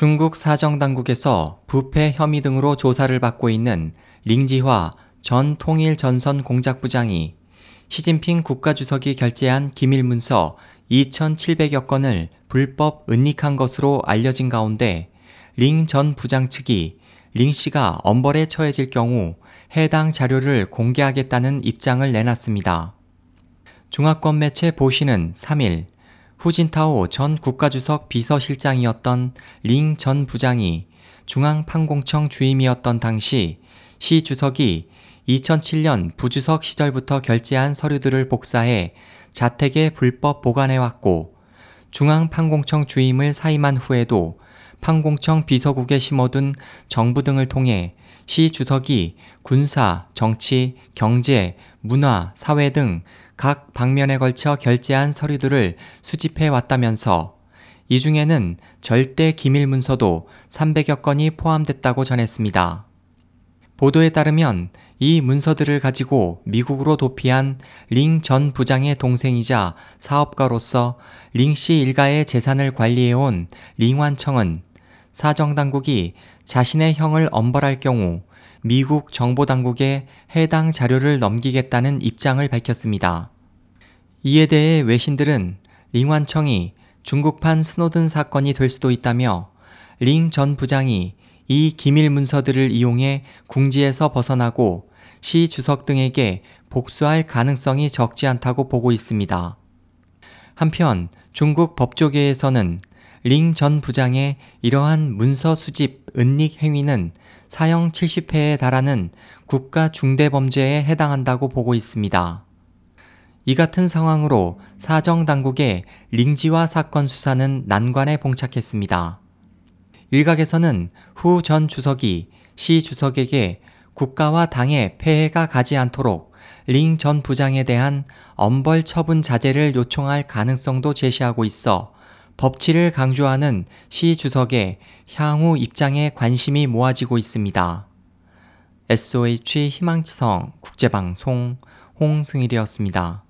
중국 사정당국에서 부패 혐의 등으로 조사를 받고 있는 링지화 전 통일전선 공작부장이 시진핑 국가주석이 결재한 기밀문서 2,700여 건을 불법 은닉한 것으로 알려진 가운데 링 전 부장 측이 링 씨가 엄벌에 처해질 경우 해당 자료를 공개하겠다는 입장을 내놨습니다. 중화권 매체 보시는 3일 후진타오 전 국가주석 비서실장이었던 링 전 부장이 중앙판공청 주임이었던 당시 시 주석이 2007년 부주석 시절부터 결제한 서류들을 복사해 자택에 불법 보관해왔고 중앙판공청 주임을 사임한 후에도 판공청 비서국에 심어둔 정부 등을 통해 시 주석이 군사, 정치, 경제, 문화, 사회 등 각 방면에 걸쳐 결제한 서류들을 수집해 왔다면서 이 중에는 절대 기밀 문서도 300여 건이 포함됐다고 전했습니다. 보도에 따르면 이 문서들을 가지고 미국으로 도피한 링 전 부장의 동생이자 사업가로서 링 씨 일가의 재산을 관리해온 링완청은 사정당국이 자신의 형을 엄벌할 경우 미국 정보당국에 해당 자료를 넘기겠다는 입장을 밝혔습니다. 이에 대해 외신들은 링완청이 중국판 스노든 사건이 될 수도 있다며 링 전 부장이 이 기밀 문서들을 이용해 궁지에서 벗어나고 시 주석 등에게 복수할 가능성이 적지 않다고 보고 있습니다. 한편 중국 법조계에서는 링 전 부장의 이러한 문서 수집, 은닉 행위는 사형 70회에 달하는 국가 중대범죄에 해당한다고 보고 있습니다. 이 같은 상황으로 사정당국의 링지와 사건 수사는 난관에 봉착했습니다. 일각에서는 후 전 주석이 시 주석에게 국가와 당에 폐해가 가지 않도록 링 전 부장에 대한 엄벌 처분 자제를 요청할 가능성도 제시하고 있어 법치를 강조하는 시 주석의 향후 입장에 관심이 모아지고 있습니다. SOH 희망지성 국제방송 홍승일이었습니다.